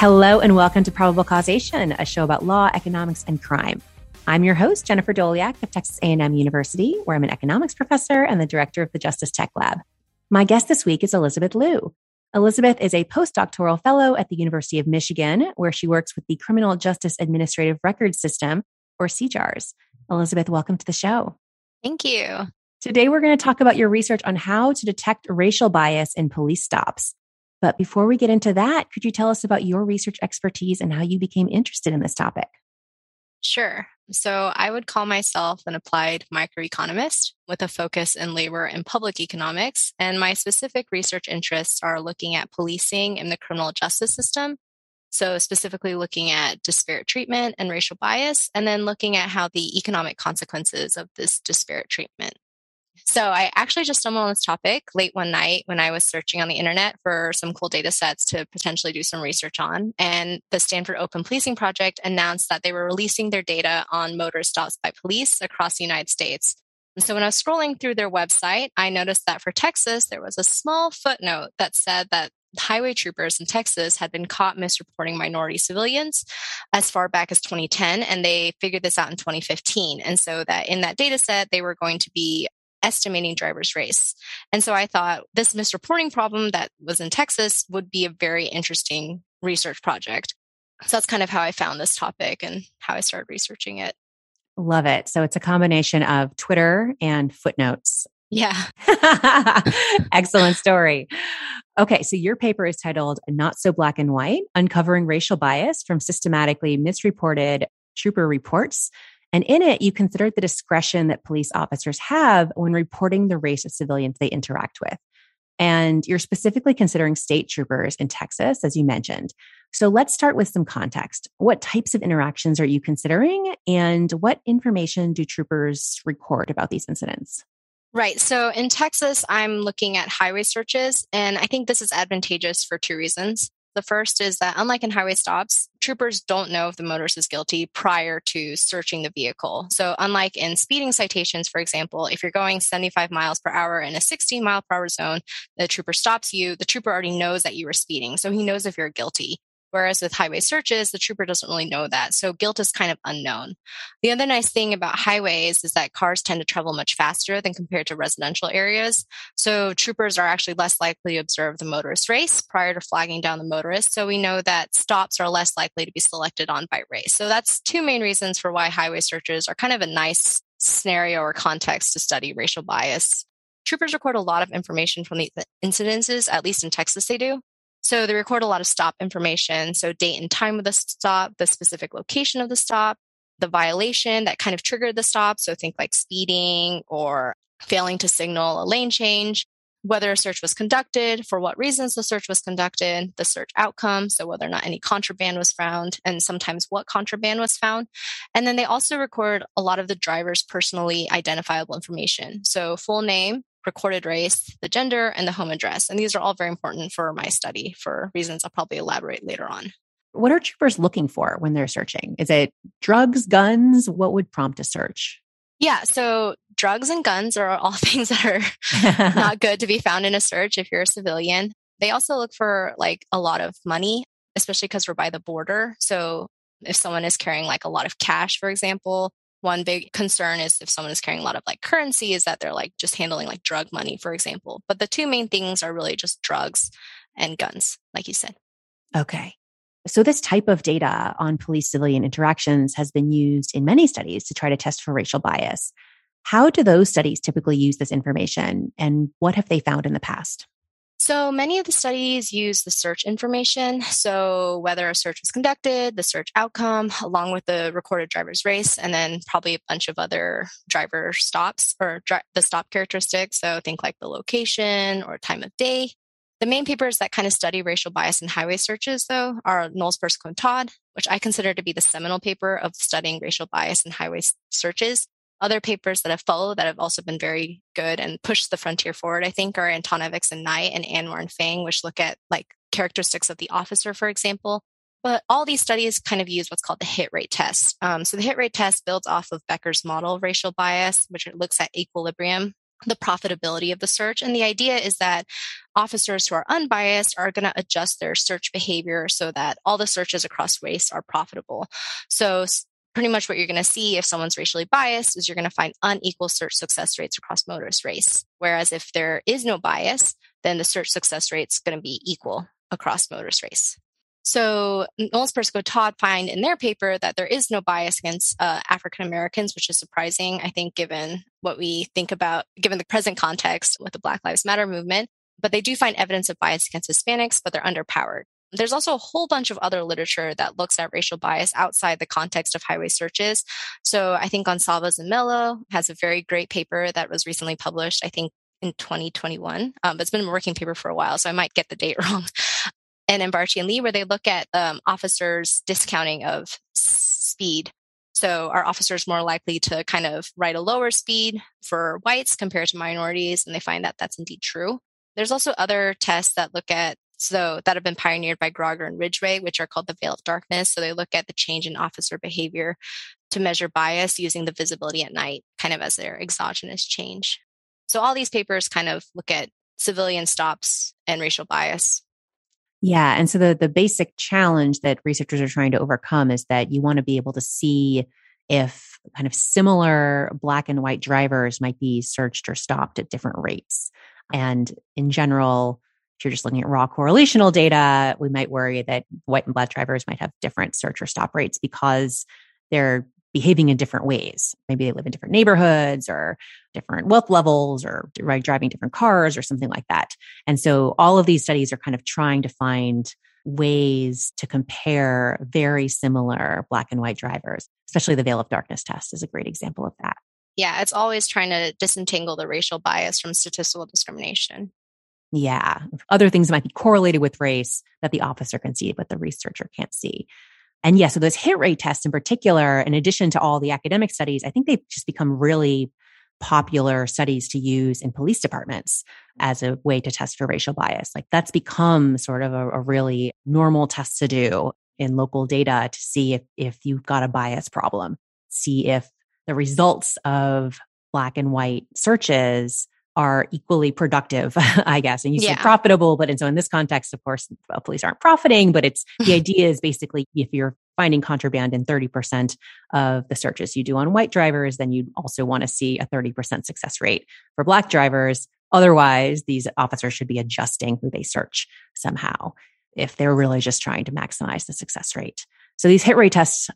Hello and welcome to Probable Causation, a show about law, economics, and crime. I'm your host, Jennifer Doleac of Texas A&M University, where I'm an economics professor and the director of the Justice Tech Lab. My guest this week is Elizabeth Luh. Elizabeth is a postdoctoral fellow at the University of Michigan, where she works with the Criminal Justice Administrative Records System, or CJARS. Elizabeth, welcome to the show. Thank you. Today, we're going to talk about your research on how to detect racial bias in police stops. But before we get into that, could you tell us about your research expertise and how you became interested in this topic? Sure. So I would call myself an applied microeconomist with a focus in labor and public economics. And my specific research interests are looking at policing in the criminal justice system. So specifically looking at disparate treatment and racial bias, and then looking at how the economic consequences of this disparate treatment so I actually just stumbled on this topic late one night when I was searching on the internet for some cool data sets to potentially do some research on. And the Stanford Open Policing Project announced that they were releasing their data on motor stops by police across the United States. And so when I was scrolling through their website, I noticed that for Texas, there was a small footnote that said that highway troopers in Texas had been caught misreporting minority civilians as far back as 2010, and they figured this out in 2015. And so that in that data set, they were going to be estimating driver's race. And so I thought this misreporting problem that was in Texas would be a very interesting research project. So that's kind of how I found this topic and how I started researching it. Love it. So it's a combination of Twitter and footnotes. Yeah. Excellent story. Okay, so your paper is titled Not So Black and White Uncovering Racial Bias from Systematically Misreported Trooper Reports and in it, you considered the discretion that police officers have when reporting the race of civilians they interact with. And you're specifically considering state troopers in Texas, as you mentioned. So let's start with some context. What types of interactions are you considering? And what information do troopers record about these incidents? Right. So in Texas, I'm looking at highway searches, and I think this is advantageous for two reasons. The first is that, unlike in highway stops, troopers don't know if the motorist is guilty prior to searching the vehicle. So, unlike in speeding citations, for example, if you're going 75 miles per hour in a 16 mile per hour zone, the trooper stops you, the trooper already knows that you were speeding. So, he knows if you're guilty. Whereas with highway searches, the trooper doesn't really know that. So guilt is kind of unknown. The other nice thing about highways is that cars tend to travel much faster than compared to residential areas. So troopers are actually less likely to observe the motorist race prior to flagging down the motorist. So we know that stops are less likely to be selected on by race. So that's two main reasons for why highway searches are kind of a nice scenario or context to study racial bias. Troopers record a lot of information from the incidences, at least in Texas they do. So they record a lot of stop information. So date and time of the stop, the specific location of the stop, the violation that kind of triggered the stop. So think like speeding or failing to signal a lane change, whether a search was conducted, for what reasons the search was conducted, the search outcome, so whether or not any contraband was found, and sometimes what contraband was found. And then they also record a lot of the driver's personally identifiable information. So full name, recorded race, the gender, and the home address. And these are all very important for my study for reasons I'll probably elaborate later on. What are troopers looking for when they're searching? Is it drugs, guns? What would prompt a search? Yeah, so drugs and guns are all things that are not good to be found in a search if you're a civilian. They also look for like a lot of money, especially because we're by the border. So if someone is carrying like a lot of cash, for example, one big concern is if someone is carrying a lot of like currency is that they're like just handling like drug money for example. But the two main things are really just drugs and guns like you said. Okay. So this type of data on police civilian interactions has been used in many studies to try to test for racial bias. How do those studies typically use this information and what have they found in the past so many of the studies use the search information. So whether a search was conducted, the search outcome, along with the recorded driver's race, and then probably a bunch of other driver stops or dri- the stop characteristics. So think like the location or time of day. The main papers that kind of study racial bias in highway searches, though, are Knowles, Persico, and Todd, which I consider to be the seminal paper of studying racial bias in highway searches. Other papers that have followed that have also been very good and pushed the frontier forward, I think, are Antonovics and Knight and Anwar and Fang, which look at like characteristics of the officer, for example. But all these studies kind of use what's called the hit rate test. Um, so the hit rate test builds off of Becker's model of racial bias, which looks at equilibrium the profitability of the search. And the idea is that officers who are unbiased are going to adjust their search behavior so that all the searches across race are profitable. So pretty much what you're going to see if someone's racially biased is you're going to find unequal search success rates across motorist race. Whereas if there is no bias, then the search success rate is going to be equal across motorist race. So Knowles Persico Todd find in their paper that there is no bias against uh, African Americans, which is surprising, I think, given what we think about, given the present context with the Black Lives Matter movement. But they do find evidence of bias against Hispanics, but they're underpowered. There's also a whole bunch of other literature that looks at racial bias outside the context of highway searches. So I think Goncalves and Mello has a very great paper that was recently published, I think in 2021. Um, it's been a working paper for a while, so I might get the date wrong and Anbarci and Lee, where they look at um, officers' discounting of speed. So, are officers more likely to kind of write a lower speed for whites compared to minorities? And they find that that's indeed true. There's also other tests that look at so that have been pioneered by Grogger and Ridgway, which are called the veil of darkness. So they look at the change in officer behavior to measure bias using the visibility at night, kind of as their exogenous change. So all these papers kind of look at civilian stops and racial bias yeah. And so the, the basic challenge that researchers are trying to overcome is that you want to be able to see if kind of similar black and white drivers might be searched or stopped at different rates. And in general, if you're just looking at raw correlational data, we might worry that white and black drivers might have different search or stop rates because they're behaving in different ways. Maybe they live in different neighborhoods or different wealth levels or driving different cars or something like that. And so all of these studies are kind of trying to find ways to compare very similar black and white drivers, especially the veil of darkness test is a great example of that. Yeah, it's always trying to disentangle the racial bias from statistical discrimination. Yeah. Other things might be correlated with race that the officer can see, but the researcher can't see. And yeah, so those hit rate tests in particular, in addition to all the academic studies, I think they've just become really popular studies to use in police departments as a way to test for racial bias. Like that's become sort of a, a really normal test to do in local data to see if, if you've got a bias problem, see if the results of black and white searches are equally productive, I guess. And you yeah. say profitable, but and so in this context, of course, well, police aren't profiting, but it's the idea is basically if you're finding contraband in 30% of the searches you do on white drivers, then you also want to see a 30% success rate for black drivers. Otherwise, these officers should be adjusting who they search somehow if they're really just trying to maximize the success rate. So these hit rate tests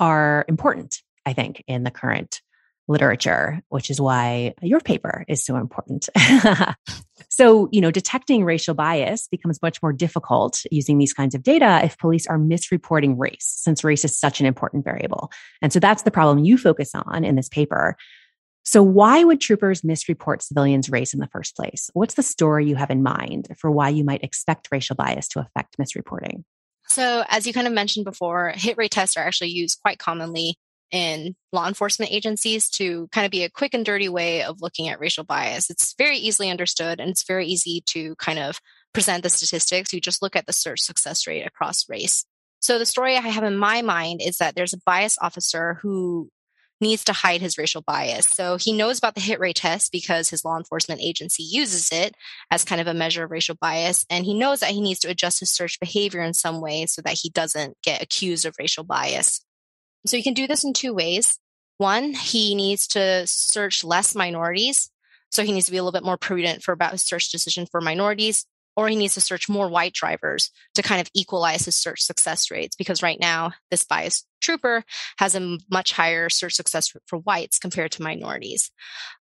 are important, I think, in the current literature, which is why your paper is so important. so, you know, detecting racial bias becomes much more difficult using these kinds of data if police are misreporting race, since race is such an important variable. And so that's the problem you focus on in this paper. So, why would troopers misreport civilians' race in the first place? What's the story you have in mind for why you might expect racial bias to affect misreporting? So, as you kind of mentioned before, hit rate tests are actually used quite commonly in law enforcement agencies to kind of be a quick and dirty way of looking at racial bias. It's very easily understood and it's very easy to kind of present the statistics. You just look at the search success rate across race. So the story I have in my mind is that there's a bias officer who needs to hide his racial bias. So he knows about the hit rate test because his law enforcement agency uses it as kind of a measure of racial bias. And he knows that he needs to adjust his search behavior in some way so that he doesn't get accused of racial bias. So you can do this in two ways. One, he needs to search less minorities. So he needs to be a little bit more prudent for about his search decision for minorities, or he needs to search more white drivers to kind of equalize his search success rates. Because right now, this biased trooper has a much higher search success for whites compared to minorities.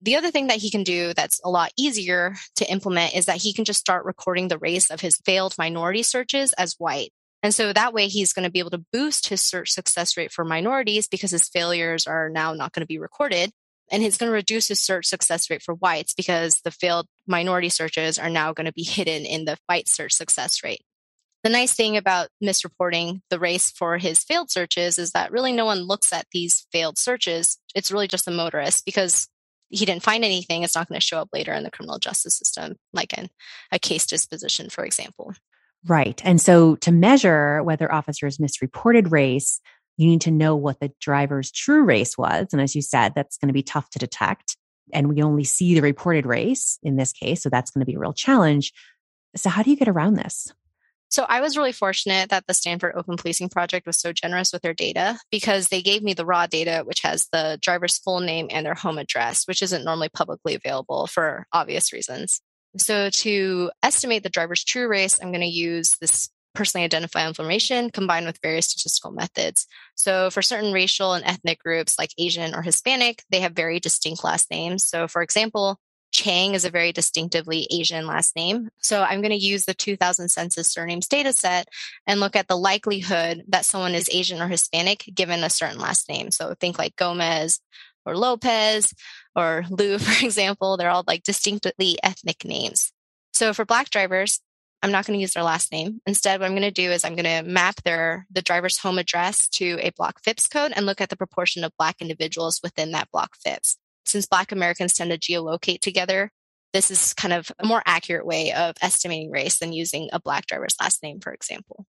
The other thing that he can do that's a lot easier to implement is that he can just start recording the race of his failed minority searches as white. And so that way he's going to be able to boost his search success rate for minorities because his failures are now not going to be recorded. And he's going to reduce his search success rate for whites because the failed minority searches are now going to be hidden in the white search success rate. The nice thing about misreporting the race for his failed searches is that really no one looks at these failed searches. It's really just the motorist because he didn't find anything. It's not going to show up later in the criminal justice system, like in a case disposition, for example. Right. And so to measure whether officers misreported race, you need to know what the driver's true race was. And as you said, that's going to be tough to detect. and we only see the reported race in this case. So that's going to be a real challenge. So, how do you get around this? So I was really fortunate that the Stanford Open Policing Project was so generous with their data because they gave me the raw data, which has the driver's full name and their home address, which isn't normally publicly available for obvious reasons. So to estimate the driver's true race, I'm going to use this personally identifiable information combined with various statistical methods. So for certain racial and ethnic groups like Asian or Hispanic, they have very distinct last names. So for example, Chang is a very distinctively Asian last name. So I'm going to use the 2000 census surnames data set and look at the likelihood that someone is Asian or Hispanic given a certain last name. So think like Gomez or Lopez or Luh, for example. They're all like distinctly ethnic names. So for Black drivers, I'm not going to use their last name. Instead, what I'm going to do is I'm going to map their the driver's home address to a block FIPS code and look at the proportion of Black individuals within that block FIPS since Black Americans tend to geolocate together, this is kind of a more accurate way of estimating race than using a Black driver's last name, for example.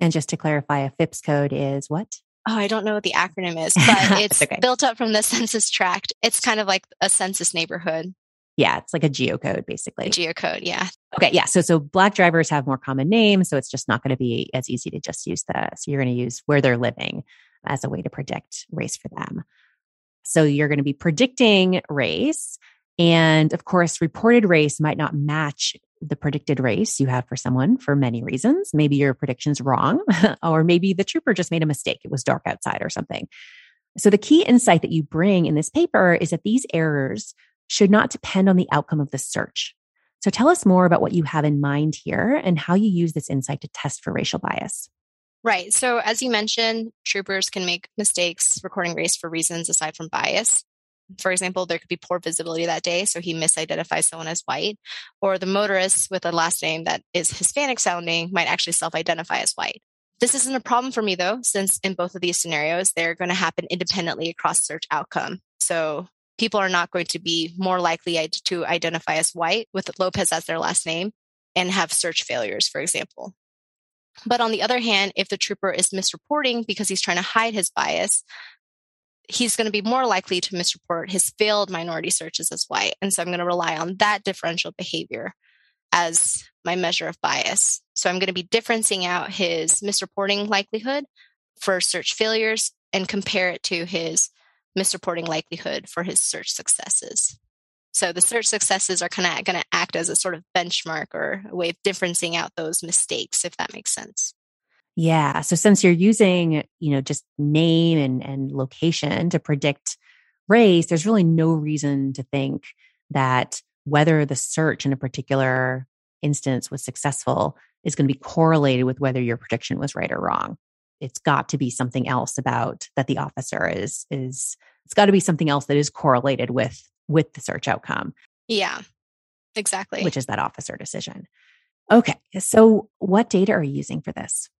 And just to clarify, a FIPS code is what? Oh, I don't know what the acronym is, but it's okay. built up from the census tract. It's kind of like a census neighborhood. Yeah, it's like a geocode basically. A geocode, yeah. Okay, yeah. So so black drivers have more common names, so it's just not going to be as easy to just use the so you're going to use where they're living as a way to predict race for them. So you're going to be predicting race. And of course, reported race might not match the predicted race you have for someone for many reasons. Maybe your prediction's wrong, or maybe the trooper just made a mistake. It was dark outside or something. So the key insight that you bring in this paper is that these errors should not depend on the outcome of the search. So tell us more about what you have in mind here and how you use this insight to test for racial bias. Right. So, as you mentioned, troopers can make mistakes recording race for reasons aside from bias. For example, there could be poor visibility that day, so he misidentifies someone as white. Or the motorist with a last name that is Hispanic sounding might actually self identify as white. This isn't a problem for me though, since in both of these scenarios, they're going to happen independently across search outcome. So, people are not going to be more likely to identify as white with Lopez as their last name and have search failures, for example. But on the other hand, if the trooper is misreporting because he's trying to hide his bias, he's going to be more likely to misreport his failed minority searches as white. And so I'm going to rely on that differential behavior as my measure of bias. So I'm going to be differencing out his misreporting likelihood for search failures and compare it to his misreporting likelihood for his search successes. So the search successes are kind of going to act as a sort of benchmark or a way of differencing out those mistakes, if that makes sense. Yeah. So since you're using, you know, just name and, and location to predict race, there's really no reason to think that whether the search in a particular instance was successful is going to be correlated with whether your prediction was right or wrong. It's got to be something else about that the officer is is it's got to be something else that is correlated with with the search outcome. Yeah, exactly. Which is that officer decision. Okay. So, what data are you using for this?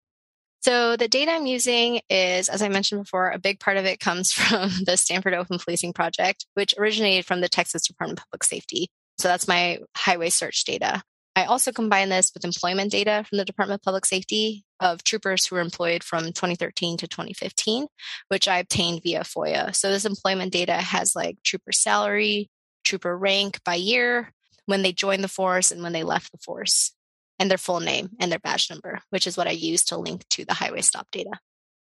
So, the data I'm using is, as I mentioned before, a big part of it comes from the Stanford Open Policing Project, which originated from the Texas Department of Public Safety. So, that's my highway search data. I also combine this with employment data from the Department of Public Safety of troopers who were employed from 2013 to 2015, which I obtained via FOIA. So this employment data has like trooper salary, trooper rank by year, when they joined the force and when they left the force, and their full name and their badge number, which is what I use to link to the highway stop data.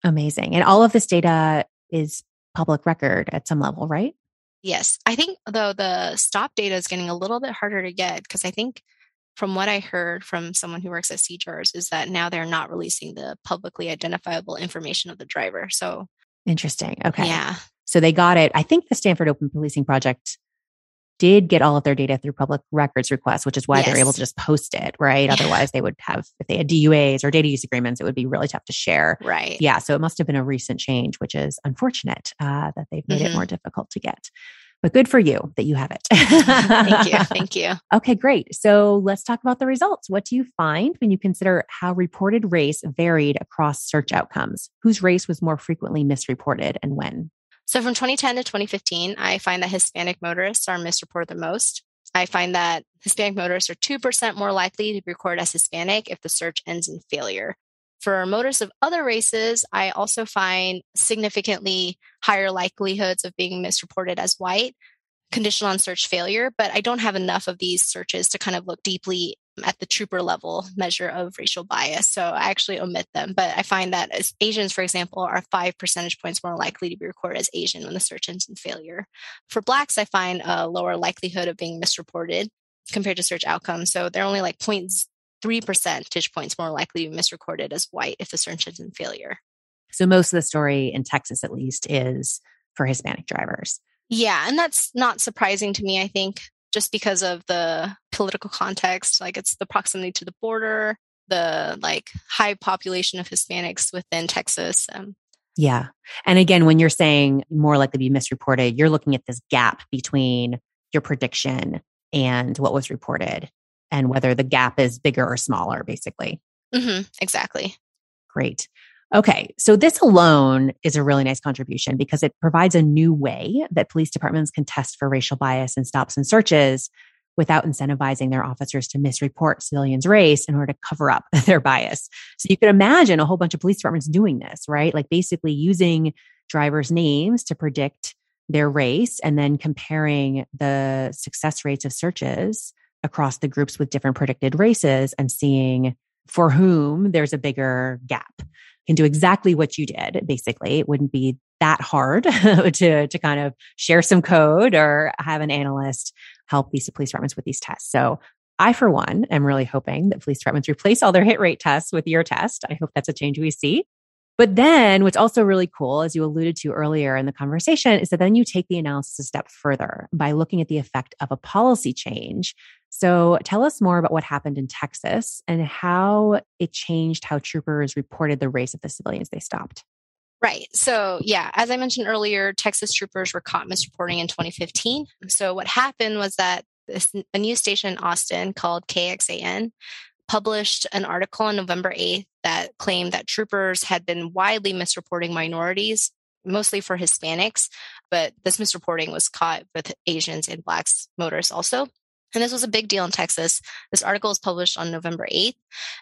Amazing. And all of this data is public record at some level, right? Yes. I think though the stop data is getting a little bit harder to get because I think from what I heard from someone who works at CJARS is that now they're not releasing the publicly identifiable information of the driver. So interesting. Okay. Yeah. So they got it. I think the Stanford Open Policing Project did get all of their data through public records requests, which is why yes. they're able to just post it, right? Yeah. Otherwise, they would have, if they had DUAs or data use agreements, it would be really tough to share. Right. Yeah. So it must have been a recent change, which is unfortunate uh, that they've made mm-hmm. it more difficult to get but good for you that you have it. Thank you. Thank you. Okay, great. So let's talk about the results. What do you find when you consider how reported race varied across search outcomes? Whose race was more frequently misreported and when? So from 2010 to 2015, I find that Hispanic motorists are misreported the most. I find that Hispanic motorists are 2% more likely to be recorded as Hispanic if the search ends in failure. For motorists of other races, I also find significantly higher likelihoods of being misreported as white. conditional on search failure, but I don't have enough of these searches to kind of look deeply at the trooper level measure of racial bias. So I actually omit them. But I find that as Asians, for example, are five percentage points more likely to be recorded as Asian when the search engine failure. For Blacks, I find a lower likelihood of being misreported compared to search outcomes. So they're only like three percentage points more likely to be misrecorded as white if the search engine failure. So most of the story in Texas, at least, is for Hispanic drivers. Yeah, and that's not surprising to me, I think just because of the political context. Like it's the proximity to the border, the like high population of Hispanics within Texas. Um, yeah. And again, when you're saying more likely to be misreported, you're looking at this gap between your prediction and what was reported and whether the gap is bigger or smaller, basically. Mm-hmm, exactly. Great. Okay, so this alone is a really nice contribution because it provides a new way that police departments can test for racial bias in stops and searches without incentivizing their officers to misreport civilians' race in order to cover up their bias. So you could imagine a whole bunch of police departments doing this, right? Like basically using drivers' names to predict their race and then comparing the success rates of searches across the groups with different predicted races and seeing for whom there's a bigger gap can do exactly what you did. Basically, it wouldn't be that hard to, to kind of share some code or have an analyst help these police departments with these tests. So I, for one, am really hoping that police departments replace all their hit rate tests with your test. I hope that's a change we see. But then what's also really cool, as you alluded to earlier in the conversation, is that then you take the analysis a step further by looking at the effect of a policy change. So tell us more about what happened in Texas and how it changed how troopers reported the race of the civilians they stopped. Right. So, yeah, as I mentioned earlier, Texas troopers were caught misreporting in 2015. So, what happened was that this, a news station in Austin called KXAN published an article on November 8th that claimed that troopers had been widely misreporting minorities, mostly for Hispanics, but this misreporting was caught with Asians and Blacks motorists also. And this was a big deal in Texas. This article was published on November 8th.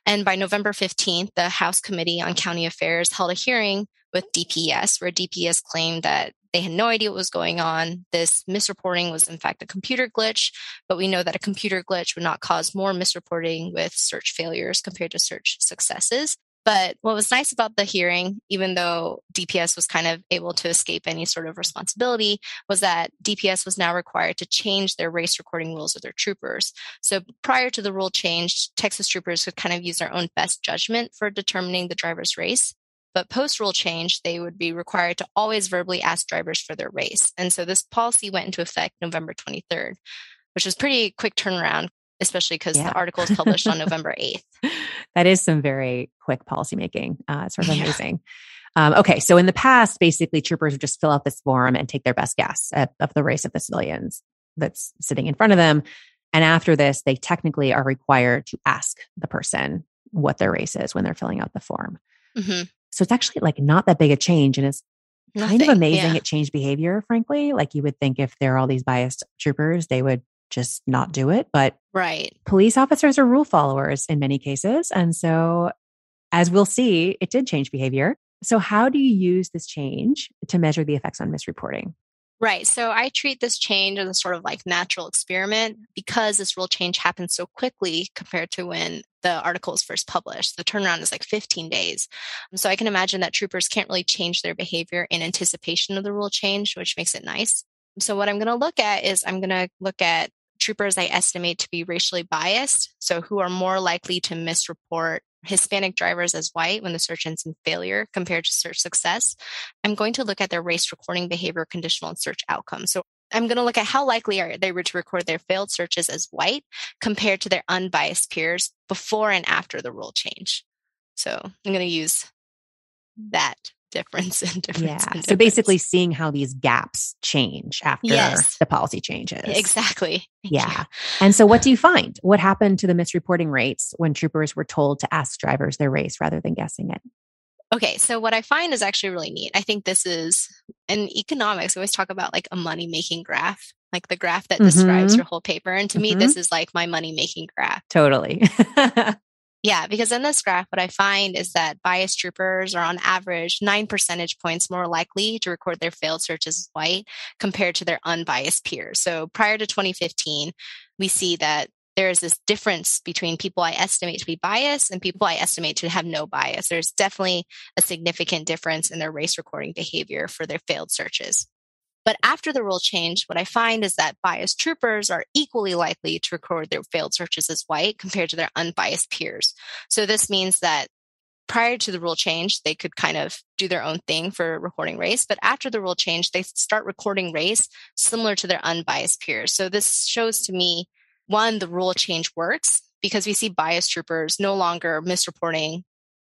And by November 15th, the House Committee on County Affairs held a hearing with DPS, where DPS claimed that they had no idea what was going on. This misreporting was, in fact, a computer glitch, but we know that a computer glitch would not cause more misreporting with search failures compared to search successes. But what was nice about the hearing, even though DPS was kind of able to escape any sort of responsibility, was that DPS was now required to change their race recording rules of their troopers. So prior to the rule change, Texas troopers could kind of use their own best judgment for determining the driver's race. But post rule change, they would be required to always verbally ask drivers for their race. And so this policy went into effect November 23rd, which was pretty quick turnaround, especially because yeah. the article was published on November 8th. That is some very quick policymaking. Uh, it's sort of amazing. Yeah. Um, okay, so in the past, basically, troopers would just fill out this form and take their best guess at, of the race of the civilians that's sitting in front of them. And after this, they technically are required to ask the person what their race is when they're filling out the form. Mm-hmm. So it's actually like not that big a change. And it's Nothing, kind of amazing yeah. it changed behavior, frankly. Like you would think if there are all these biased troopers, they would just not do it. But right. police officers are rule followers in many cases. And so as we'll see, it did change behavior. So how do you use this change to measure the effects on misreporting? Right. So I treat this change as a sort of like natural experiment because this rule change happened so quickly compared to when the article was first published. The turnaround is like 15 days. Um, so I can imagine that troopers can't really change their behavior in anticipation of the rule change, which makes it nice. So what I'm going to look at is I'm going to look at troopers I estimate to be racially biased. So who are more likely to misreport Hispanic drivers as white when the search engine failure compared to search success. I'm going to look at their race recording behavior conditional and search outcomes. So I'm going to look at how likely are they were to record their failed searches as white compared to their unbiased peers before and after the rule change. So I'm going to use that difference and difference. Yeah. Difference. So basically seeing how these gaps change after yes. the policy changes. Exactly. Thank yeah. You. And so what do you find? What happened to the misreporting rates when troopers were told to ask drivers their race rather than guessing it? Okay, so what I find is actually really neat. I think this is in economics, we always talk about like a money making graph, like the graph that mm-hmm. describes your whole paper. And to mm-hmm. me, this is like my money making graph. Totally. Yeah, because in this graph, what I find is that biased troopers are on average nine percentage points more likely to record their failed searches as white compared to their unbiased peers. So prior to 2015, we see that there is this difference between people I estimate to be biased and people I estimate to have no bias. There's definitely a significant difference in their race recording behavior for their failed searches. But after the rule change, what I find is that biased troopers are equally likely to record their failed searches as white compared to their unbiased peers. So this means that prior to the rule change, they could kind of do their own thing for recording race. But after the rule change, they start recording race similar to their unbiased peers. So this shows to me one, the rule change works because we see biased troopers no longer misreporting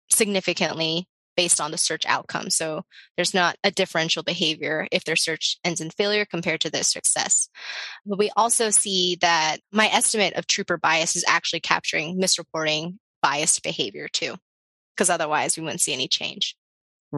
significantly based on the search outcome. So there's not a differential behavior if their search ends in failure compared to their success. But we also see that my estimate of trooper bias is actually capturing misreporting biased behavior too, because otherwise we wouldn't see any change.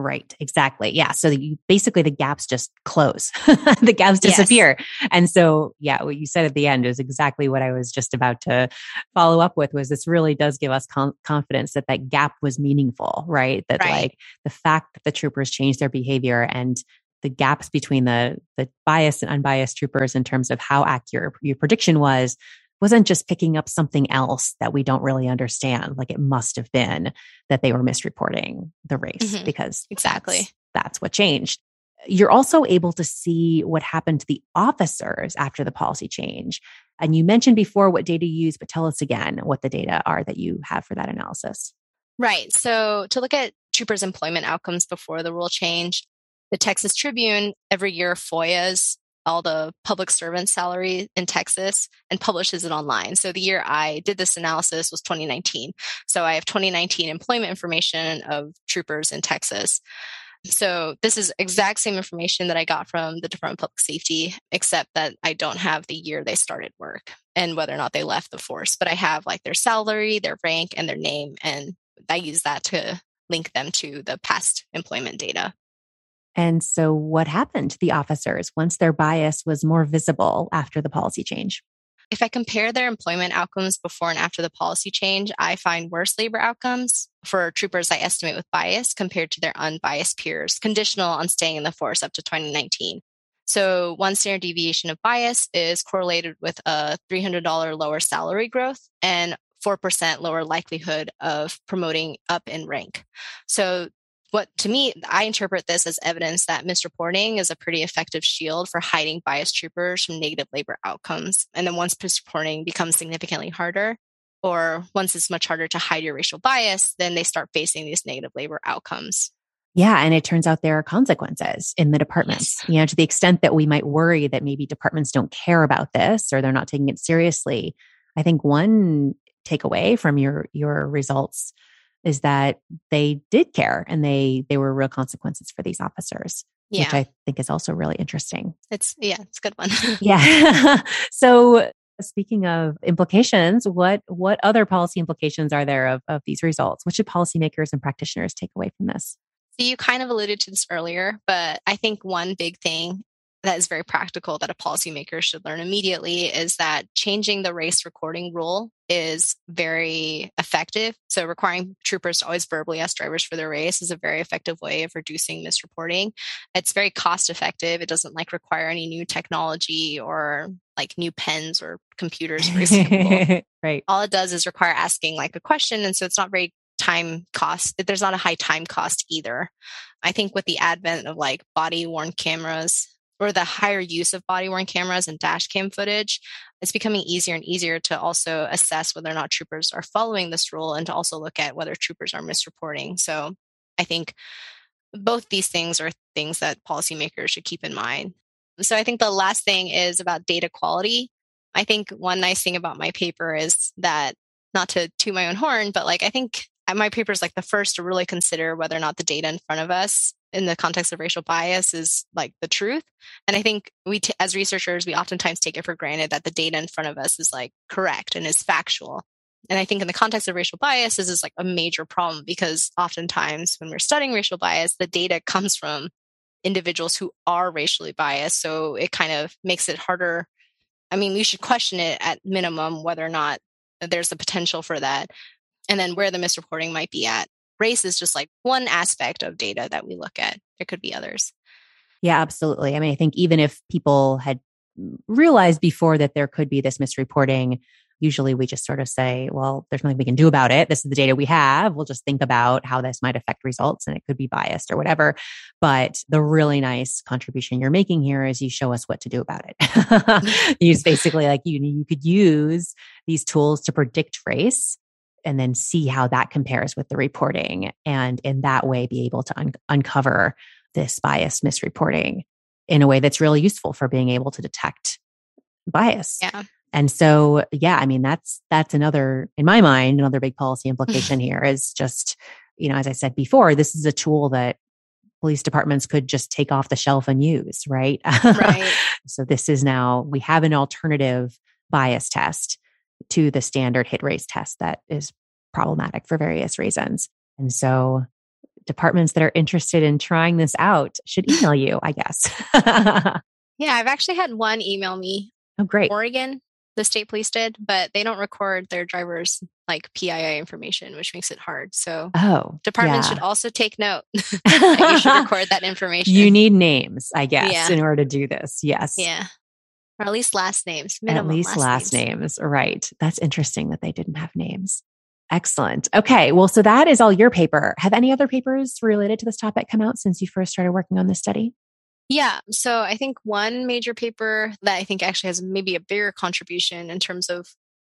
Right, exactly. Yeah. So you, basically the gaps just close, the gaps disappear. Yes. And so, yeah, what you said at the end is exactly what I was just about to follow up with was this really does give us com- confidence that that gap was meaningful, right? That right. like the fact that the troopers changed their behavior and the gaps between the the biased and unbiased troopers in terms of how accurate your prediction was wasn't just picking up something else that we don't really understand. Like it must have been that they were misreporting the race mm-hmm. because exactly that's, that's what changed. You're also able to see what happened to the officers after the policy change. And you mentioned before what data you use, but tell us again what the data are that you have for that analysis. Right. So to look at troopers' employment outcomes before the rule change, the Texas Tribune every year FOIAs all the public servant salary in Texas and publishes it online. So the year I did this analysis was 2019. So I have 2019 employment information of troopers in Texas. So this is exact same information that I got from the Department of Public Safety, except that I don't have the year they started work and whether or not they left the force. But I have like their salary, their rank, and their name, and I use that to link them to the past employment data. And so, what happened to the officers once their bias was more visible after the policy change? If I compare their employment outcomes before and after the policy change, I find worse labor outcomes for troopers I estimate with bias compared to their unbiased peers, conditional on staying in the force up to 2019. So, one standard deviation of bias is correlated with a $300 lower salary growth and 4% lower likelihood of promoting up in rank. So, what to me, I interpret this as evidence that misreporting is a pretty effective shield for hiding biased troopers from negative labor outcomes. And then once misreporting becomes significantly harder, or once it's much harder to hide your racial bias, then they start facing these negative labor outcomes. Yeah. And it turns out there are consequences in the departments. Yes. You know, to the extent that we might worry that maybe departments don't care about this or they're not taking it seriously. I think one takeaway from your your results is that they did care and they they were real consequences for these officers yeah. which i think is also really interesting. It's yeah it's a good one. Yeah. So speaking of implications what what other policy implications are there of, of these results? What should policymakers and practitioners take away from this? So you kind of alluded to this earlier but i think one big thing that is very practical that a policymaker should learn immediately is that changing the race recording rule is very effective. So, requiring troopers to always verbally ask drivers for their race is a very effective way of reducing misreporting. It's very cost effective. It doesn't like require any new technology or like new pens or computers, for example. right. All it does is require asking like a question. And so, it's not very time cost. There's not a high time cost either. I think with the advent of like body worn cameras, or the higher use of body worn cameras and dash cam footage, it's becoming easier and easier to also assess whether or not troopers are following this rule and to also look at whether troopers are misreporting. So I think both these things are things that policymakers should keep in mind. So I think the last thing is about data quality. I think one nice thing about my paper is that not to toot my own horn, but like I think my paper is like the first to really consider whether or not the data in front of us in the context of racial bias is like the truth. And I think we, t- as researchers, we oftentimes take it for granted that the data in front of us is like correct and is factual. And I think in the context of racial bias, this is like a major problem because oftentimes when we're studying racial bias, the data comes from individuals who are racially biased. So it kind of makes it harder. I mean, we should question it at minimum whether or not there's the potential for that and then where the misreporting might be at. Race is just like one aspect of data that we look at. There could be others. Yeah, absolutely. I mean, I think even if people had realized before that there could be this misreporting, usually we just sort of say, well, there's nothing we can do about it. This is the data we have. We'll just think about how this might affect results and it could be biased or whatever. But the really nice contribution you're making here is you show us what to do about it. use basically like you, you could use these tools to predict race and then see how that compares with the reporting and in that way be able to un- uncover this biased misreporting in a way that's really useful for being able to detect bias. Yeah. And so, yeah, I mean, that's, that's another, in my mind, another big policy implication here is just, you know, as I said before, this is a tool that police departments could just take off the shelf and use, right? Right. so this is now, we have an alternative bias test to the standard hit rate test that is problematic for various reasons. And so departments that are interested in trying this out should email you, I guess. yeah, I've actually had one email me. Oh, great. Oregon, the state police did, but they don't record their drivers like PII information, which makes it hard. So, oh, departments yeah. should also take note you should record that information. You need names, I guess, yeah. in order to do this. Yes. Yeah. Or at least last names. At least last, last names. names. Right. That's interesting that they didn't have names. Excellent. Okay. Well, so that is all your paper. Have any other papers related to this topic come out since you first started working on this study? Yeah. So I think one major paper that I think actually has maybe a bigger contribution in terms of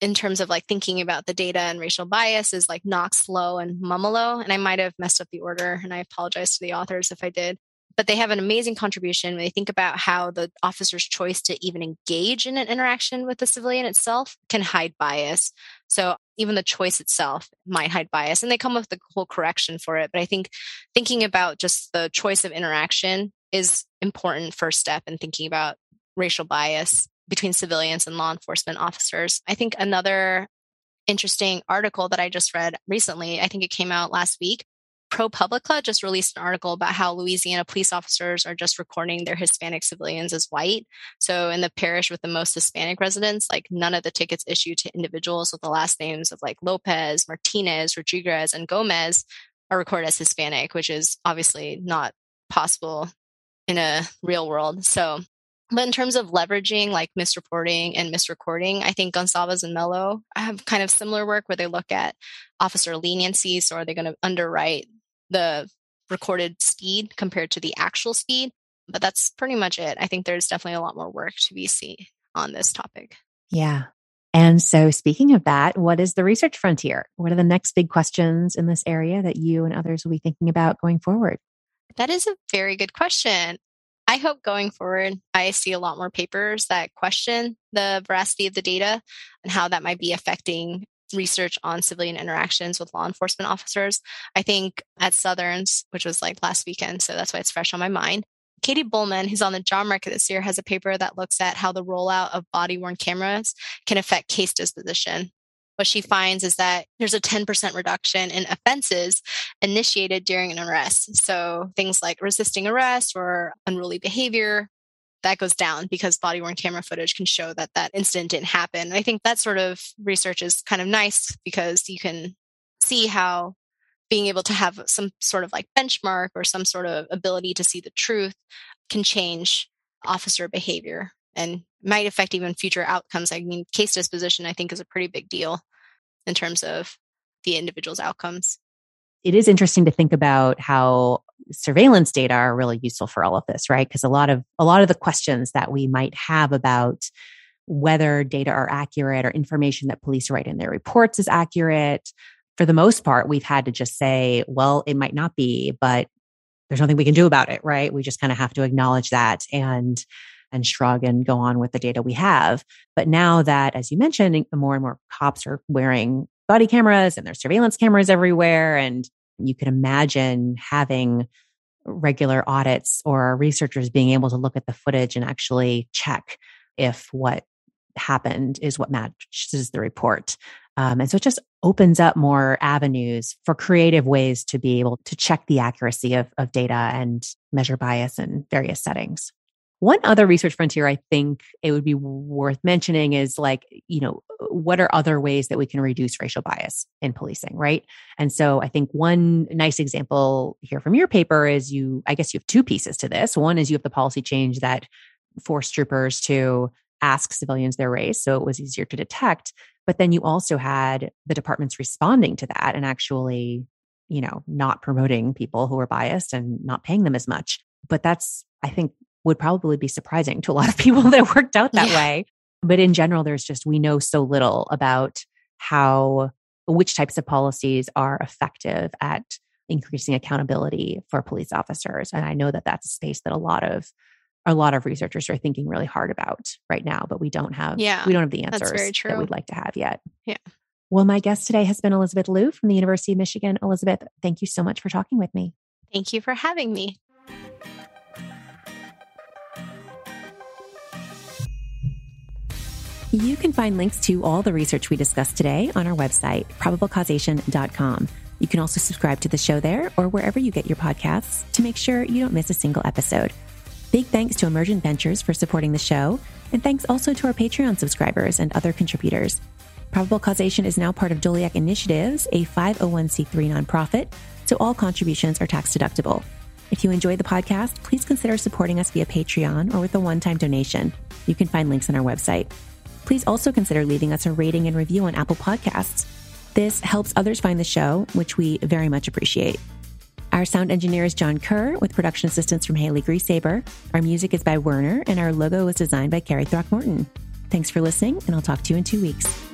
in terms of like thinking about the data and racial bias is like Knox Lowe and Mumolo. And I might have messed up the order and I apologize to the authors if I did but they have an amazing contribution when they think about how the officer's choice to even engage in an interaction with the civilian itself can hide bias. So even the choice itself might hide bias and they come up with the whole correction for it. But I think thinking about just the choice of interaction is important first step in thinking about racial bias between civilians and law enforcement officers. I think another interesting article that I just read recently, I think it came out last week, ProPublica just released an article about how Louisiana police officers are just recording their Hispanic civilians as white. So in the parish with the most Hispanic residents, like none of the tickets issued to individuals with the last names of like Lopez, Martinez, Rodriguez, and Gomez are recorded as Hispanic, which is obviously not possible in a real world. So but in terms of leveraging like misreporting and misrecording, I think Goncalves and Mello have kind of similar work where they look at officer leniency. So are they going to underwrite the recorded speed compared to the actual speed. But that's pretty much it. I think there's definitely a lot more work to be seen on this topic. Yeah. And so, speaking of that, what is the research frontier? What are the next big questions in this area that you and others will be thinking about going forward? That is a very good question. I hope going forward, I see a lot more papers that question the veracity of the data and how that might be affecting research on civilian interactions with law enforcement officers. I think at Southerns, which was like last weekend, so that's why it's fresh on my mind. Katie Bullman, who's on the job market this year, has a paper that looks at how the rollout of body worn cameras can affect case disposition. What she finds is that there's a 10% reduction in offenses initiated during an arrest. So things like resisting arrest or unruly behavior, that goes down because body worn camera footage can show that that incident didn't happen. I think that sort of research is kind of nice because you can see how being able to have some sort of like benchmark or some sort of ability to see the truth can change officer behavior and might affect even future outcomes. I mean, case disposition, I think, is a pretty big deal in terms of the individual's outcomes it is interesting to think about how surveillance data are really useful for all of this right because a lot of a lot of the questions that we might have about whether data are accurate or information that police write in their reports is accurate for the most part we've had to just say well it might not be but there's nothing we can do about it right we just kind of have to acknowledge that and and shrug and go on with the data we have but now that as you mentioned more and more cops are wearing body cameras and there's surveillance cameras everywhere. And you can imagine having regular audits or researchers being able to look at the footage and actually check if what happened is what matches the report. Um, and so it just opens up more avenues for creative ways to be able to check the accuracy of, of data and measure bias in various settings. One other research frontier I think it would be worth mentioning is like, you know, what are other ways that we can reduce racial bias in policing, right? And so I think one nice example here from your paper is you, I guess you have two pieces to this. One is you have the policy change that forced troopers to ask civilians their race. So it was easier to detect. But then you also had the departments responding to that and actually, you know, not promoting people who were biased and not paying them as much. But that's, I think, would probably be surprising to a lot of people that it worked out that yeah. way. But in general, there's just, we know so little about how, which types of policies are effective at increasing accountability for police officers. And I know that that's a space that a lot of, a lot of researchers are thinking really hard about right now, but we don't have, yeah, we don't have the answers that we'd like to have yet. Yeah. Well, my guest today has been Elizabeth Luh from the University of Michigan. Elizabeth, thank you so much for talking with me. Thank you for having me. You can find links to all the research we discussed today on our website, probablecausation.com. You can also subscribe to the show there or wherever you get your podcasts to make sure you don't miss a single episode. Big thanks to Emergent Ventures for supporting the show, and thanks also to our Patreon subscribers and other contributors. Probable Causation is now part of Doleac Initiatives, a 501c3 nonprofit, so all contributions are tax deductible. If you enjoy the podcast, please consider supporting us via Patreon or with a one time donation. You can find links on our website. Please also consider leaving us a rating and review on Apple Podcasts. This helps others find the show, which we very much appreciate. Our sound engineer is Jon Keur, with production assistance from Haley Grieshaber. Our music is by Werner, and our logo was designed by Carrie Throckmorton. Thanks for listening, and I'll talk to you in two weeks.